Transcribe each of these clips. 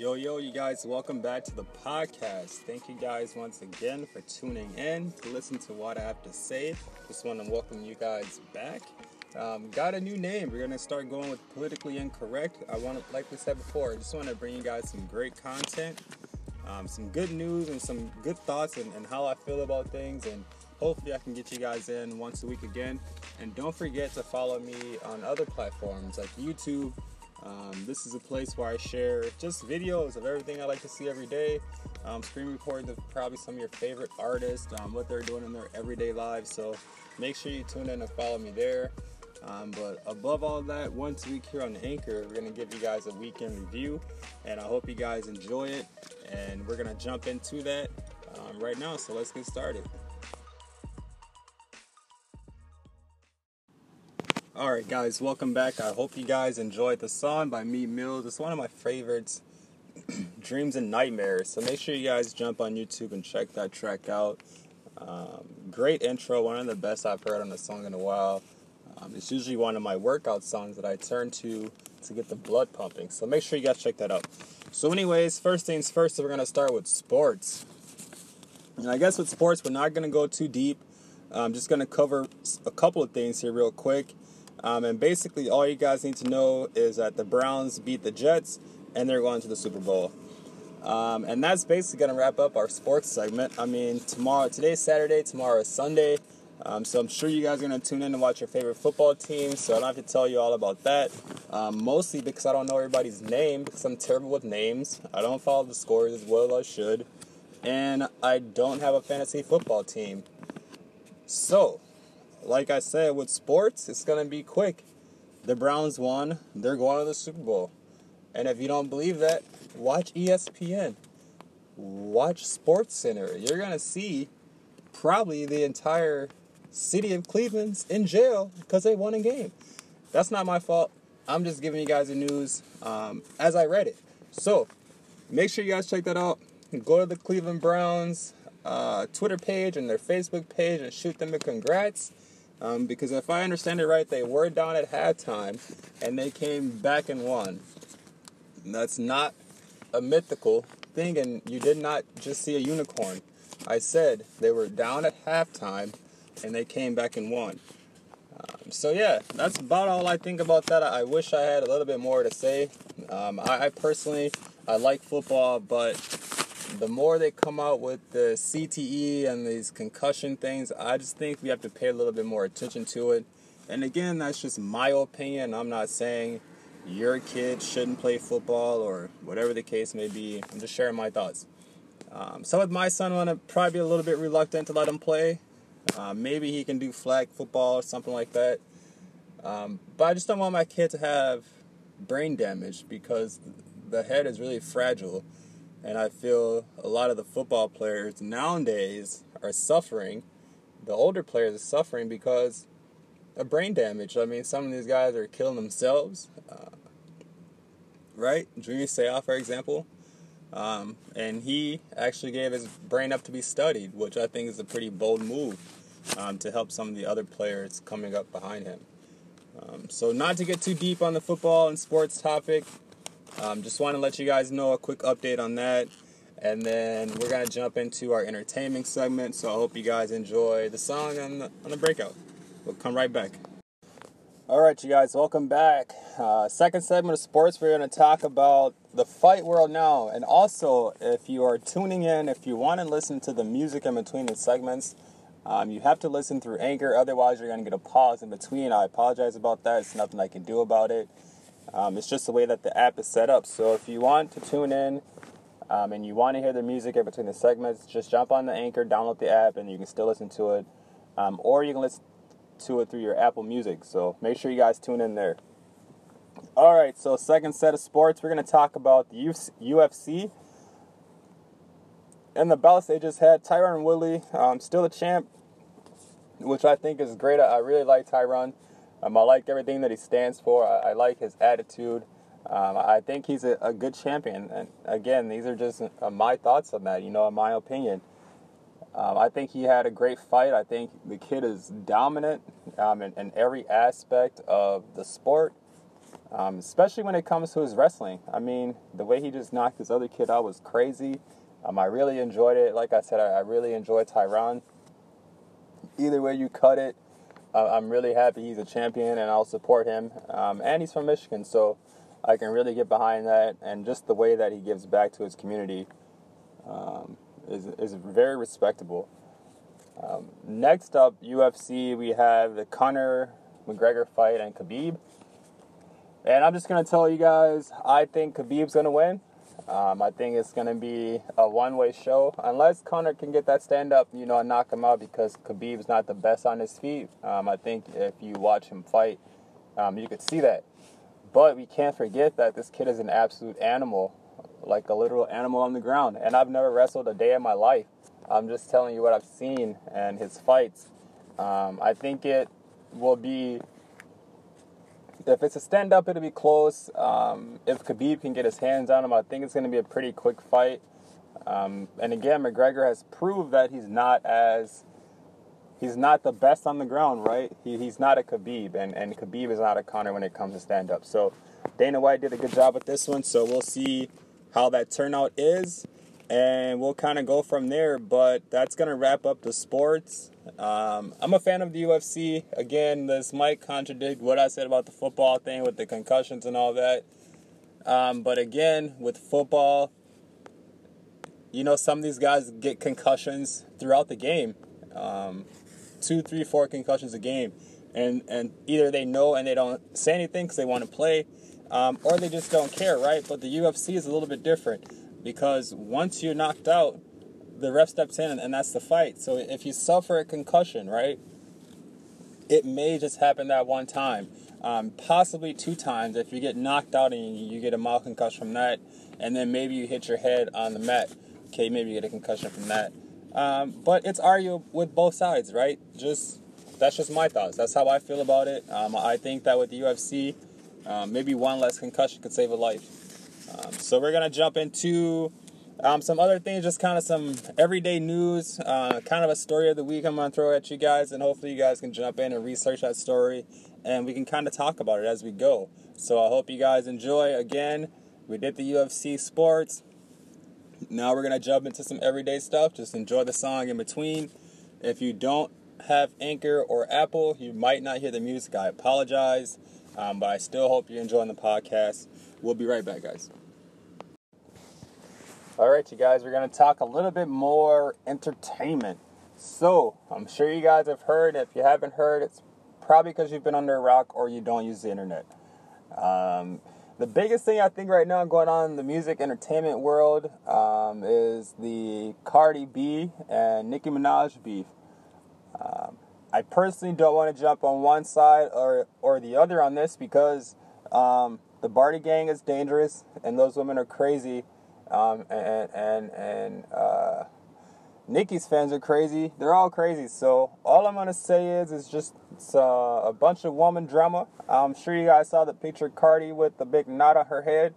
Yo, yo, you guys, welcome back to the podcast. Thank you guys once again for tuning in to listen to what I have to say. Just want to welcome you guys back. Um, got a new name. We're gonna start going with politically incorrect. I want to, like we said before, I just want to bring you guys some great content, um, some good news, and some good thoughts and, and how I feel about things. And hopefully, I can get you guys in once a week again. And don't forget to follow me on other platforms like YouTube. Um, this is a place where I share just videos of everything I like to see every day. Um, screen recordings of probably some of your favorite artists, um, what they're doing in their everyday lives. So make sure you tune in and follow me there. Um, but above all that, once a week here on Anchor, we're going to give you guys a weekend review. And I hope you guys enjoy it. And we're going to jump into that um, right now. So let's get started. Alright, guys, welcome back. I hope you guys enjoyed the song by Meek Mills. It's one of my favorites, Dreams and Nightmares. So make sure you guys jump on YouTube and check that track out. Um, great intro, one of the best I've heard on a song in a while. Um, it's usually one of my workout songs that I turn to to get the blood pumping. So make sure you guys check that out. So, anyways, first things first, we're going to start with sports. And I guess with sports, we're not going to go too deep. I'm just going to cover a couple of things here, real quick. Um, and basically, all you guys need to know is that the Browns beat the Jets and they're going to the Super Bowl. Um, and that's basically going to wrap up our sports segment. I mean, tomorrow, today's Saturday, tomorrow is Sunday. Um, so I'm sure you guys are going to tune in and watch your favorite football team. So I don't have to tell you all about that. Um, mostly because I don't know everybody's name because I'm terrible with names. I don't follow the scores as well as I should. And I don't have a fantasy football team. So like I said, with sports, it's going to be quick. The Browns won. They're going to the Super Bowl. And if you don't believe that, watch ESPN. Watch Sports Center. You're going to see probably the entire city of Cleveland's in jail because they won a game. That's not my fault. I'm just giving you guys the news um, as I read it. So make sure you guys check that out. Go to the Cleveland Browns uh, Twitter page and their Facebook page and shoot them a congrats. Um, because if I understand it right, they were down at halftime and they came back and won. That's not a mythical thing, and you did not just see a unicorn. I said they were down at halftime and they came back and won. Um, so yeah, that's about all I think about that. I wish I had a little bit more to say. Um, I, I personally, I like football, but the more they come out with the CTE and these concussion things, I just think we have to pay a little bit more attention to it. And again, that's just my opinion. I'm not saying your kid shouldn't play football or whatever the case may be. I'm just sharing my thoughts. Um, so with my son, I'm gonna probably be a little bit reluctant to let him play. Uh, maybe he can do flag football or something like that. Um, but I just don't want my kid to have brain damage because the head is really fragile. And I feel a lot of the football players nowadays are suffering. The older players are suffering because of brain damage. I mean, some of these guys are killing themselves. Uh, right? Julius Seau, for example. Um, and he actually gave his brain up to be studied, which I think is a pretty bold move um, to help some of the other players coming up behind him. Um, so, not to get too deep on the football and sports topic, um, just want to let you guys know a quick update on that. And then we're going to jump into our entertainment segment. So I hope you guys enjoy the song on the, on the breakout. We'll come right back. All right, you guys, welcome back. Uh, second segment of sports, we're going to talk about the fight world now. And also, if you are tuning in, if you want to listen to the music in between the segments, um, you have to listen through Anchor. Otherwise, you're going to get a pause in between. I apologize about that. It's nothing I can do about it. Um, it's just the way that the app is set up. So if you want to tune in um, and you want to hear the music in between the segments, just jump on the Anchor, download the app, and you can still listen to it. Um, or you can listen to it through your Apple Music. So make sure you guys tune in there. All right, so second set of sports, we're going to talk about the UFC. And the bouts they just had, Tyron Woodley, um, still a champ, which I think is great. I really like Tyron. Um, I like everything that he stands for. I, I like his attitude. Um, I think he's a, a, good champion. And again, these are just uh, my thoughts on that, you know, in my opinion. Um, I think he had a great fight. I think the kid is dominant um, in, in, every aspect of the sport. um, especially when it comes to his wrestling. I mean, the way he just knocked this other kid out was crazy. Um, I really enjoyed it. Like I said, I, I really enjoyed Tyron. Either way you cut it, I'm really happy he's a champion, and I'll support him. Um, and he's from Michigan, so I can really get behind that. And just the way that he gives back to his community um, is is very respectable. Um, next up, UFC, we have the Conor McGregor fight and Khabib. And I'm just going to tell you guys, I think Khabib's going to win. Um, I think it's going to be a one way show. Unless Conor can get that stand up, you know, and knock him out because Khabib's not the best on his feet. Um, I think if you watch him fight, um, you could see that. But we can't forget that this kid is an absolute animal, like a literal animal on the ground. And I've never wrestled a day in my life. I'm just telling you what I've seen and his fights. Um, I think it will be if it's a stand up, it'll be close. Um, if Khabib can get his hands on him, I think it's going to be a pretty quick fight. Um, and again, McGregor has proved that he's not as he's not the best on the ground, right? He, he's not a Khabib, and, and Khabib is not a Conor when it comes to stand up. So Dana White did a good job with this one. So we'll see how that turnout is and we'll kind of go from there. But that's to wrap up the sports. Um, I'm a fan of the UFC. Again, this might contradict what I said about the football thing with the concussions and all that. Um, but again, with football, you know, some of these guys get concussions throughout the game um, two, three, four concussions a game. And, and either they know and they don't say anything because they want to play, um, or they just don't care, right? But the UFC is a little bit different because once you're knocked out, the ref steps in and that's the fight. So if you suffer a concussion, right, it may just happen that one time, um, possibly two times. If you get knocked out and you get a mild concussion from that, and then maybe you hit your head on the mat, okay, maybe you get a concussion from that. Um, but it's arguable with both sides, right? Just that's just my thoughts. That's how I feel about it. Um, I think that with the UFC, um, maybe one less concussion could save a life. Um, so we're gonna jump into um, some other things, just kind of some everyday news, uh, kind of a story of the week I'm gonna throw at you guys, and hopefully you guys can jump in and research that story, and we can kind of talk about it as we go. So I hope you guys enjoy. Again, we did the UFC sports. Now we're gonna jump into some everyday stuff. Just enjoy the song in between. If you don't have Anchor or Apple, you might not hear the music. I apologize, um, but I still hope you're enjoying the podcast. We'll be right back, guys. All right, you guys, we're going to talk a little bit more entertainment. So, I'm sure you guys have heard. If you haven't heard, it's probably because you've been under a rock or you don't use the internet. Um, the biggest thing I think right now going on in the music entertainment world um, is the Cardi B and Nicki Minaj beef. Um, I personally don't want to jump on one side or, or the other on this because um, the Bardi Gang is dangerous and those women are crazy um, and and and uh, Nicki's fans are crazy. They're all crazy. So all I'm gonna say is, it's just it's, uh, a bunch of woman drama. I'm sure you guys saw the picture of Cardi with the big knot on her head.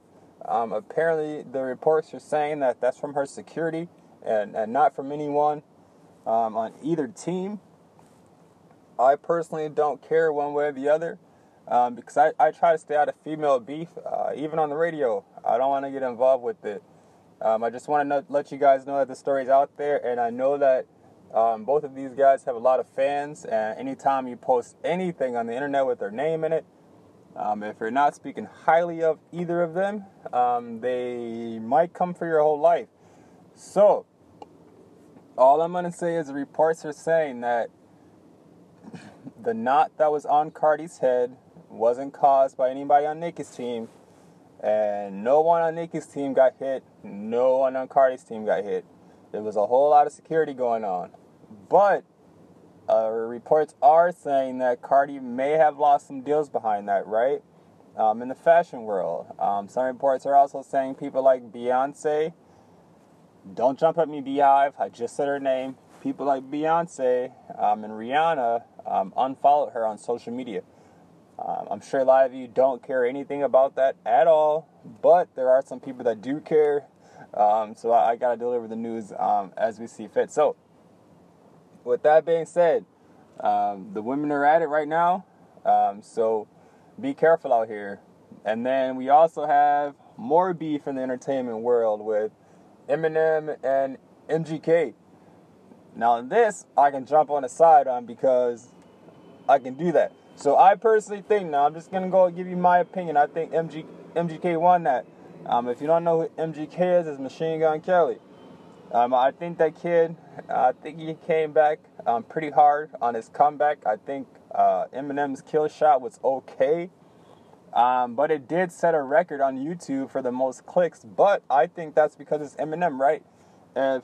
Um, apparently, the reports are saying that that's from her security and, and not from anyone um, on either team. I personally don't care one way or the other um, because I, I try to stay out of female beef, uh, even on the radio. I don't want to get involved with it. Um, I just want to let you guys know that the story's out there, and I know that um, both of these guys have a lot of fans. And anytime you post anything on the internet with their name in it, um, if you're not speaking highly of either of them, um, they might come for your whole life. So, all I'm going to say is reports are saying that the knot that was on Cardi's head wasn't caused by anybody on Nicki's team and no one on Nicki's team got hit. No one on Cardi's team got hit. There was a whole lot of security going on, but uh, reports are saying that Cardi may have lost some deals behind that, right? Um, in the fashion world, um, some reports are also saying people like Beyonce. Don't jump at me, Beyhive. I just said her name. People like Beyonce um, and Rihanna um, unfollowed her on social media. Um, I'm sure a lot of you don't care anything about that at all, but there are some people that do care. Um, so I, I got to deliver the news um, as we see fit. So, with that being said, um, the women are at it right now. Um, so be careful out here. And then we also have more beef in the entertainment world with Eminem and MGK. Now, this I can jump on the side on because I can do that. So I personally think now I'm just gonna go give you my opinion. I think MG, MGK won that. Um, if you don't know who MGK is, it's Machine Gun Kelly. Um, I think that kid, I think he came back um, pretty hard on his comeback. I think uh, Eminem's Killshot was okay, um, but it did set a record on YouTube for the most clicks. But I think that's because it's Eminem, right? If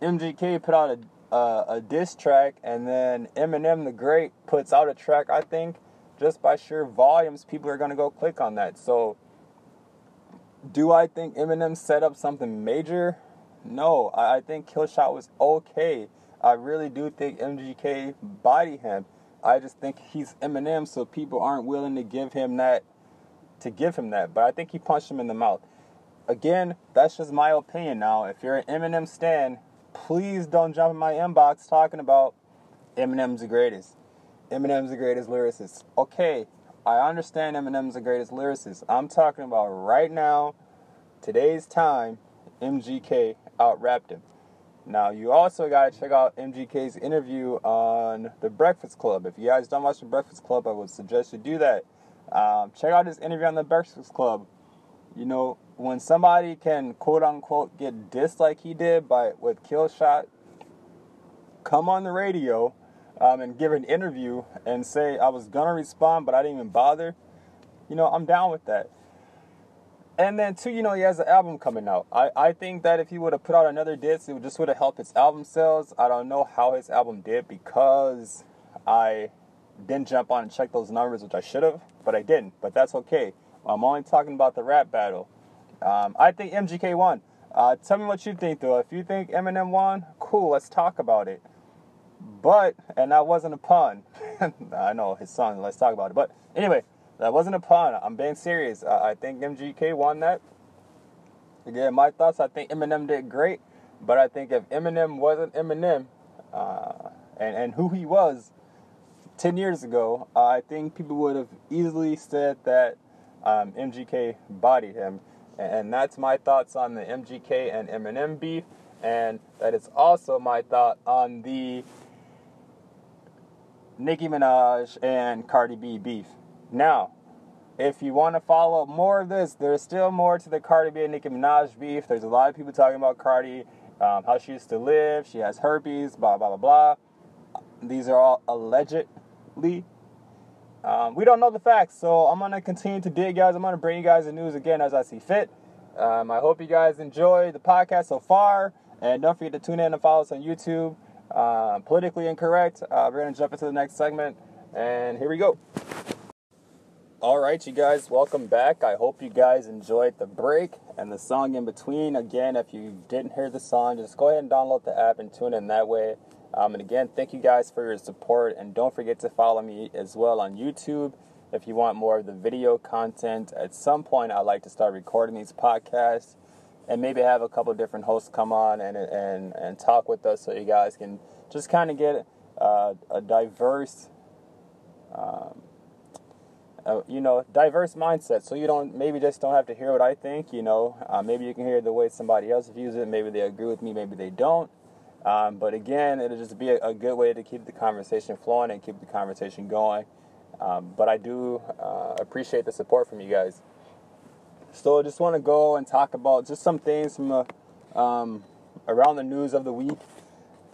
MGK put out a, uh, a diss track and then Eminem the Great puts out a track, I think just by sheer volumes, people are gonna go click on that. So, do I think Eminem set up something major? No, I, I think Killshot was okay. I really do think MGK body him. I just think he's Eminem, so people aren't willing to give him that, to give him that. But I think he punched him in the mouth. Again, that's just my opinion. Now, if you're an Eminem stan, please don't jump in my inbox talking about Eminem's the greatest. Eminem's the greatest lyricist. Okay, I understand Eminem's the greatest lyricist. I'm talking about right now, today's time, MGK out rapped him. Now, you also got to check out MGK's interview on The Breakfast Club. If you guys don't watch The Breakfast Club, I would suggest you do that. Um, check out his interview on The Breakfast Club. You know, when somebody can quote unquote get dissed like he did by with Killshot, come on the radio um, and give an interview and say I was gonna respond, but I didn't even bother. You know, I'm down with that. And then two, you know, he has an album coming out. I, I think that if he would have put out another disc, it would just would have helped his album sales. I don't know how his album did because I didn't jump on and check those numbers, which I should have, but I didn't. But that's okay. I'm only talking about the rap battle. Um, I think MGK won. Uh, tell me what you think, though. If you think Eminem won, cool, let's talk about it. But, and that wasn't a pun. I know his song, let's talk about it. But anyway, that wasn't a pun. I'm being serious. Uh, I think MGK won that. Again, my thoughts, I think Eminem did great. But I think if Eminem wasn't Eminem, uh, and, and who he was 10 years ago, uh, I think people would have easily said that um, MGK bodied him. And that's my thoughts on the MGK and Eminem beef. And that is also my thought on the Nicki Minaj and Cardi B beef. Now, if you want to follow up more of this, there's still more to the Cardi B and Nicki Minaj beef. There's a lot of people talking about Cardi, um, how she used to live, she has herpes, blah, blah, blah, blah. These are all allegedly um, we don't know the facts, so I'm gonna continue to dig, guys. I'm gonna bring you guys the news again as I see fit. Um, I hope you guys enjoy the podcast so far, and don't forget to tune in and follow us on YouTube. Uh, politically incorrect. Uh, we're gonna jump into the next segment, and here we go. All right, you guys, welcome back. I hope you guys enjoyed the break and the song in between. Again, if you didn't hear the song, just go ahead and download the app and tune in that way. Um, and again, thank you guys for your support. And don't forget to follow me as well on YouTube if you want more of the video content. At some point, I'd like to start recording these podcasts and maybe have a couple different hosts come on and, and, and talk with us so you guys can just kind of get uh, a diverse. Um, uh, you know, diverse mindset. So you don't maybe just don't have to hear what I think. You know, uh, maybe you can hear the way somebody else views it. Maybe they agree with me. Maybe they don't. Um, but again, it'll just be a, a, good way to keep the conversation flowing and keep the conversation going. Um, but I do uh, appreciate the support from you guys. So I just want to go and talk about just some things from um, around the news of the week.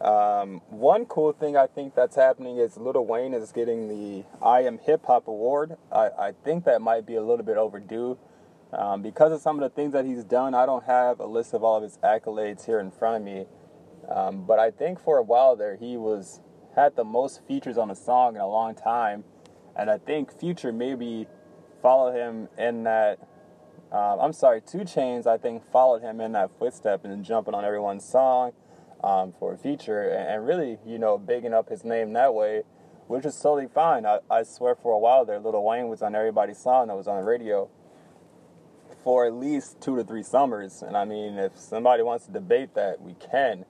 Um, one cool thing I think that's happening is Lil Wayne is getting the I Am Hip Hop Award. I, I think that might be a little bit overdue. Um, because of some of the things that he's done, I don't have a list of all of his accolades here in front of me. Um, but I think for a while there, he was had the most features on a song in a long time, and I think Future maybe followed him in that. Um, I'm sorry, 2 Chainz I think followed him in that footstep and jumping on everyone's song um, for a feature and, and, really, you know, bigging up his name that way, which is totally fine. I, I swear for a while there, Lil Wayne was on everybody's song that was on the radio for at least two to three summers. And I mean, if somebody wants to debate that, we can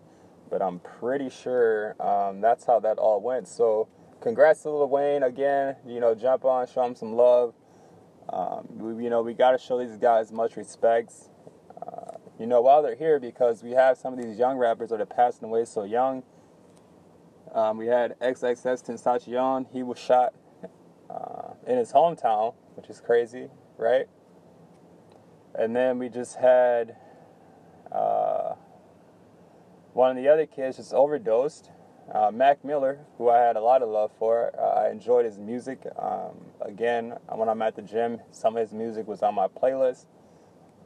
but I'm pretty sure um, that's how that all went. So, congrats to Lil Wayne again. You know, jump on, show him some love. Um, we, you know, we got to show these guys much respect. Uh, you know, while they're here, because we have some of these young rappers that are passing away so young. Um, we had XXXTentacion. He was shot uh, in his hometown, which is crazy, right? And then we just had uh, one of the other kids just overdosed. Uh, Mac Miller, who I had a lot of love for, uh, I enjoyed his music. Um, again, when I'm at the gym, some of his music was on my playlist.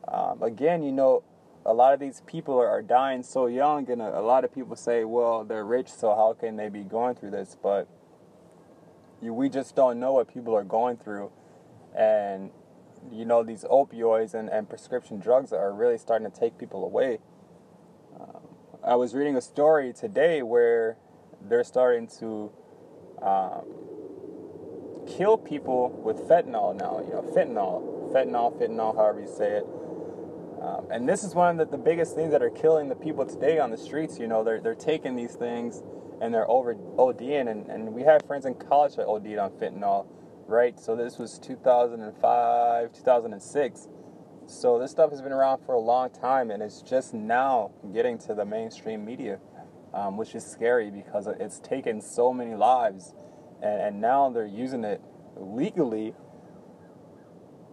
Um, again, you know, a lot of these people are, are dying so young, and a, a, lot of people say, well, they're rich, so how can they be going through this? But you, we just don't know what people are going through. And, you know, these opioids and, and prescription drugs are really starting to take people away. I was reading a story today where they're starting to um, kill people with fentanyl now. You know, fentanyl, fentanyl, fentanyl, however you say it. Um, and this is one of the, the, biggest things that are killing the people today on the streets. You know, they're, they're taking these things and they're over ODing. And, and we have friends in college that OD'd on fentanyl, right? So this was 2005, 2006. So this stuff has been around for a long time and it's just now getting to the mainstream media um, which is scary because it's taken so many lives, and, and now they're using it legally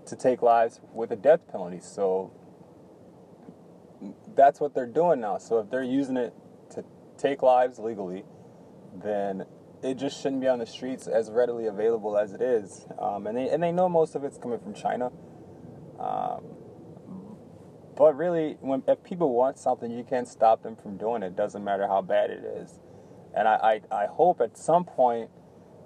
to take lives with a death penalty. So that's what they're doing now. So if they're using it to take lives legally, then it just shouldn't be on the streets as readily available as it is. Um, and they and they know most of it's coming from China. Um, but really, when if people want something, you can't stop them from doing it. Doesn't matter how bad it is. And I, I, I hope at some point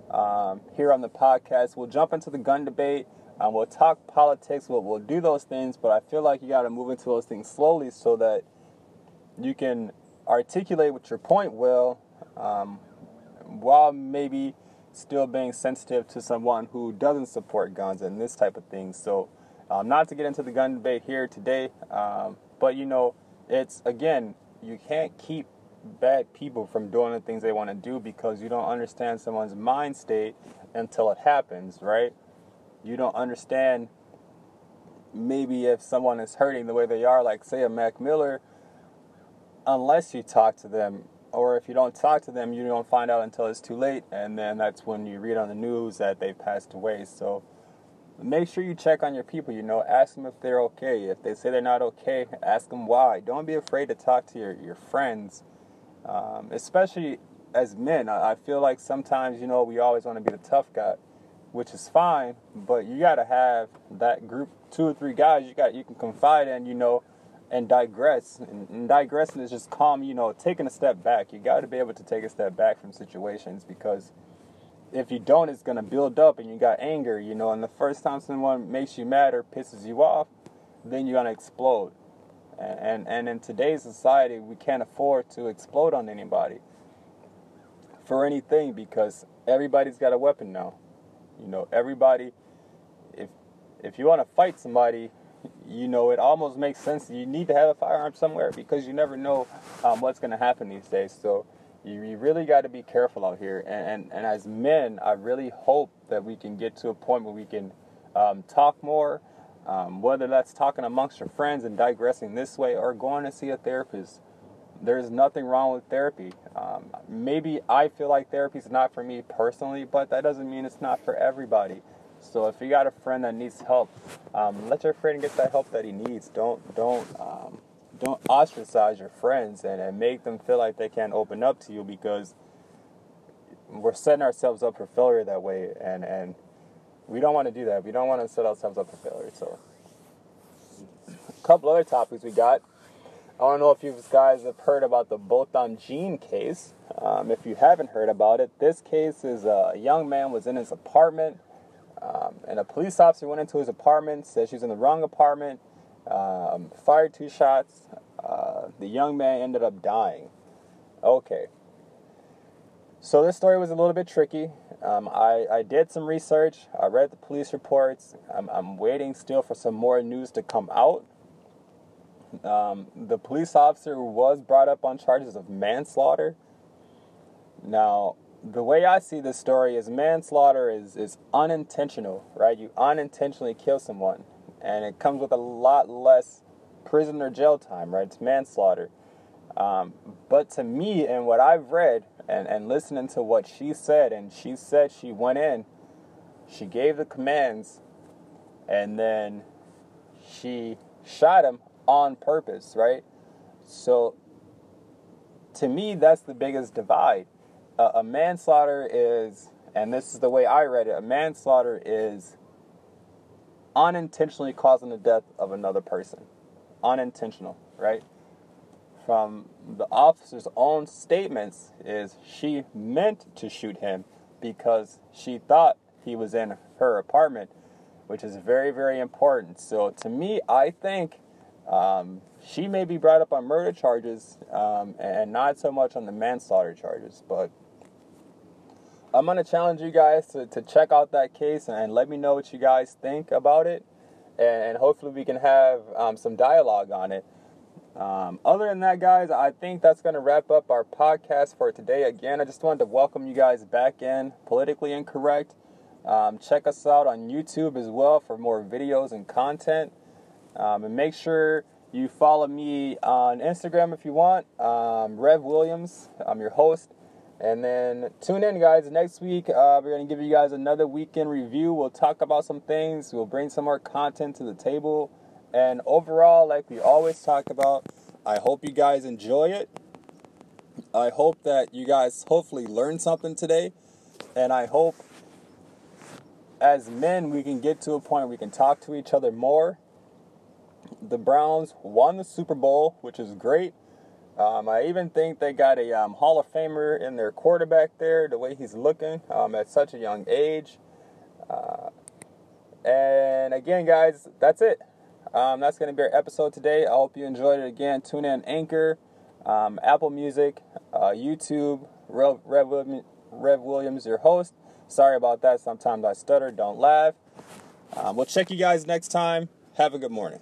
um, here on the podcast we'll jump into the gun debate. Um, we'll talk politics. We'll, we'll do those things. But I feel like you got to move into those things slowly so that you can articulate what your point will, um, while maybe still being sensitive to someone who doesn't support guns and this type of thing. So um, not to get into the gun debate here today, um, but you know, it's again, you can't keep bad people from doing the things they want to do because you don't understand someone's mind state until it happens, right? You don't understand maybe if someone is hurting the way they are, like say a Mac Miller, unless you talk to them, or if you don't talk to them, you don't find out until it's too late, and then that's when you read on the news that they passed away. So make sure you check on your people. You know, ask them if they're okay. If they say they're not okay, ask them why. Don't be afraid to talk to your, your friends, um, especially as men. I, I feel like sometimes, you know, we always want to be the tough guy, which is fine, but you got to have that group, two or three guys you got you can confide in, you know, and digress. And, and digressing is just calm, you know, taking a step back. You got to be able to take a step back from situations because – if you don't, it's gonna build up and you got anger, you know. And the first time someone makes you mad or pisses you off, then you're gonna explode. And, and and in today's society, we can't afford to explode on anybody for anything because everybody's got a weapon now. You know, everybody. If if you want to fight somebody, you know, it almost makes sense. You need to have a firearm somewhere because you never know um, what's going to happen these days. So you, you really got to be careful out here. And, and, and, as men, I really hope that we can get to a point where we can um, talk more, um, whether that's talking amongst your friends and digressing this way or going to see a therapist. There's nothing wrong with therapy. Um, maybe I feel like therapy is not for me personally, but that doesn't mean it's not for everybody. So if you got a friend that needs help, um, let your friend get that help that he needs. Don't don't um, don't ostracize your friends and, and make them feel like they can't open up to you because we're setting ourselves up for failure that way and and we don't want to do that. We don't want to set ourselves up for failure so. A couple other topics we got. I don't know if you guys have heard about the botham jean case. Um, if you haven't heard about it this case is a young man was in his apartment um, and a police officer went into his apartment said she was in the wrong apartment um, fired two shots. Uh, the young man ended up dying. Okay. So this story was a little bit tricky. Um, I, I did some research. I read the police reports. I'm, I'm waiting still for some more news to come out. Um, the police officer was brought up on charges of manslaughter. Now, the way I see this story is manslaughter is, is unintentional, right? You unintentionally kill someone, and it comes with a lot less prison or jail time, right? It's manslaughter. Um, but to me, and what I've read and, and listening to what she said, and she said she went in, she gave the commands, and then she shot him on purpose, right? So to me, that's the biggest divide. Uh, a manslaughter is, and this is the way I read it, a manslaughter is unintentionally causing the death of another person. Unintentional, right? From the officer's own statements is she meant to shoot him because she thought he was in her apartment, which is very, very important. So to me, I think um, she may be brought up on murder charges um, and not so much on the manslaughter charges. But I'm to challenge you guys to, to check out that case and let me know what you guys think about it. And hopefully, we can have um, some dialogue on it. Um, other than that, guys, I think that's to wrap up our podcast for today. Again, I just wanted to welcome you guys back in Politically Incorrect. Um, check us out on YouTube as well for more videos and content. Um, and make sure you follow me on Instagram if you want. Um, Rev Williams, I'm your host. And then tune in, guys. Next week, uh, we're going to give you guys another weekend review. We'll talk about some things, we'll bring some more content to the table. And overall, like we always talk about, I hope you guys enjoy it. I hope that you guys hopefully learned something today. And I hope as men we can get to a point where we can talk to each other more the Browns won the Super Bowl, which is great. Um, I even think they got a um, Hall of Famer in their quarterback there, the way he's looking um, at such a young age. Uh, and again, guys, that's it. Um, that's going to be our episode today. I hope you enjoyed it again. Tune in Anchor, um, Apple Music, uh, YouTube. Rev, Rev, Rev Williams, your host. Sorry about that. Sometimes I stutter. Don't laugh. Um, we'll check you guys next time. Have a good morning.